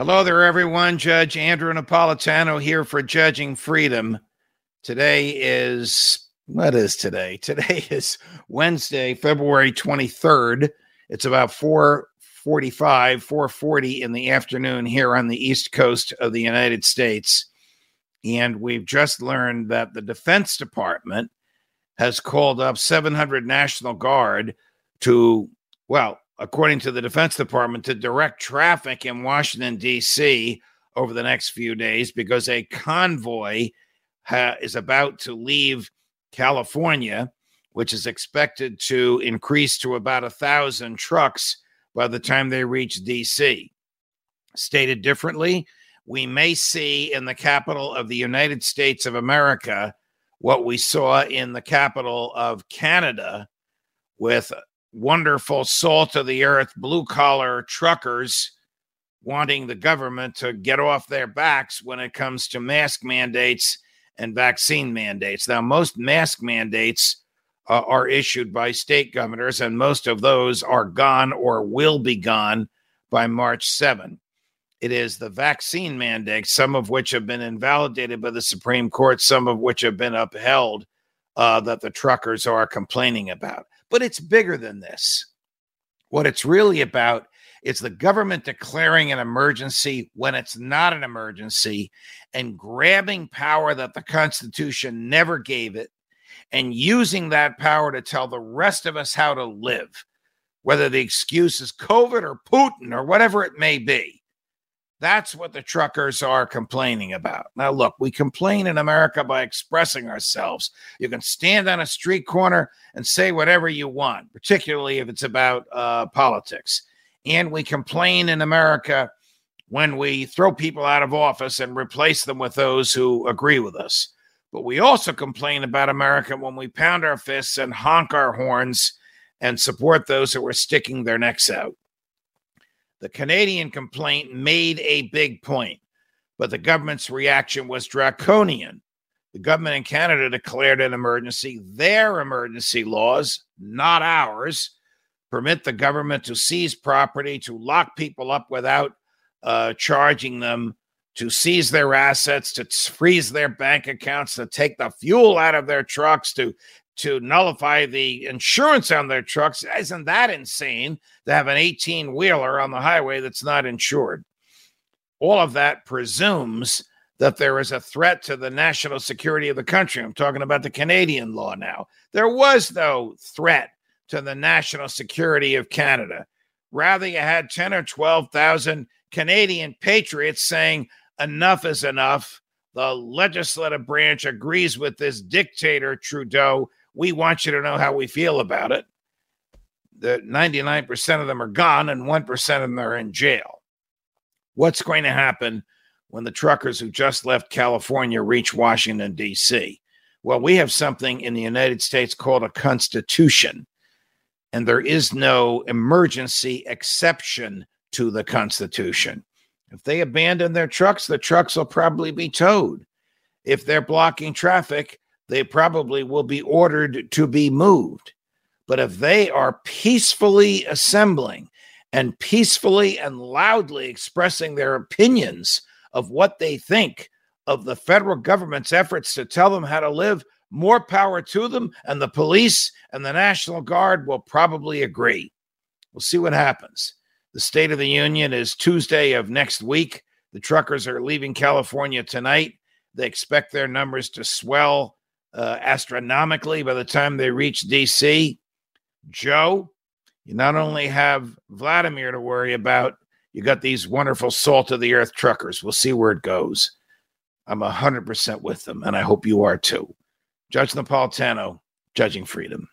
Hello there, everyone. Judge Andrew Napolitano here for Judging Freedom. Today is what is today? Today is Wednesday, February 23rd. It's about 4:45, 4:40 in the afternoon here on the East Coast of the United States. And we've just learned that the Defense Department has called up 700 National Guard to, well, according to the Defense Department, to direct traffic in Washington, D.C. over the next few days because a convoy ha- is about to leave California, which is expected to increase to about a thousand trucks by the time they reach D.C. Stated differently, we may see in the capital of the United States of America what we saw in the capital of Canada with wonderful salt of the earth blue collar truckers wanting the government to get off their backs when it comes to mask mandates and vaccine mandates. Now, most mask mandates uh, are issued by state governors, and most of those are gone or will be gone by March 7. It is the vaccine mandates, some of which have been invalidated by the Supreme Court, some of which have been upheld, uh, that the truckers are complaining about. But it's bigger than this. What it's really about is the government declaring an emergency when it's not an emergency and grabbing power that the Constitution never gave it and using that power to tell the rest of us how to live, whether the excuse is COVID or Putin or whatever it may be. That's what the truckers are complaining about. Now, look, we complain in America by expressing ourselves. You can stand on a street corner and say whatever you want, particularly if it's about uh, politics. And we complain in America when we throw people out of office and replace them with those who agree with us. But we also complain about America when we pound our fists and honk our horns and support those who are sticking their necks out. The Canadian complaint made a big point, but the government's reaction was draconian. The government in Canada declared an emergency. Their emergency laws, not ours, permit the government to seize property, to lock people up without uh, charging them, to seize their assets, to freeze their bank accounts, to take the fuel out of their trucks, to to nullify the insurance on their trucks. Isn't that insane to have an 18 wheeler on the highway that's not insured? All of that presumes that there is a threat to the national security of the country. I'm talking about the Canadian law now. There was no threat to the national security of Canada. Rather, you had 10 or 12,000 Canadian patriots saying, enough is enough. The legislative branch agrees with this dictator, Trudeau, we want you to know how we feel about it. The 99% of them are gone and 1% of them are in jail. What's going to happen when the truckers who just left California reach Washington, D.C.? Well, we have something in the United States called a constitution, and there is no emergency exception to the Constitution. If they abandon their trucks, the trucks will probably be towed. If they're blocking traffic, they probably will be ordered to be moved. But if they are peacefully assembling and peacefully and loudly expressing their opinions of what they think of the federal government's efforts to tell them how to live, more power to them. And the police and the National Guard will probably agree. We'll see what happens. The State of the Union is Tuesday of next week. The truckers are leaving California tonight. They expect their numbers to swell uh, astronomically by the time they reach DC. Joe, you not only have Vladimir to worry about, you got these wonderful salt of the earth truckers. We'll see where it goes. I'm 100% with them, and I hope you are too. Judge Napolitano, Judging Freedom.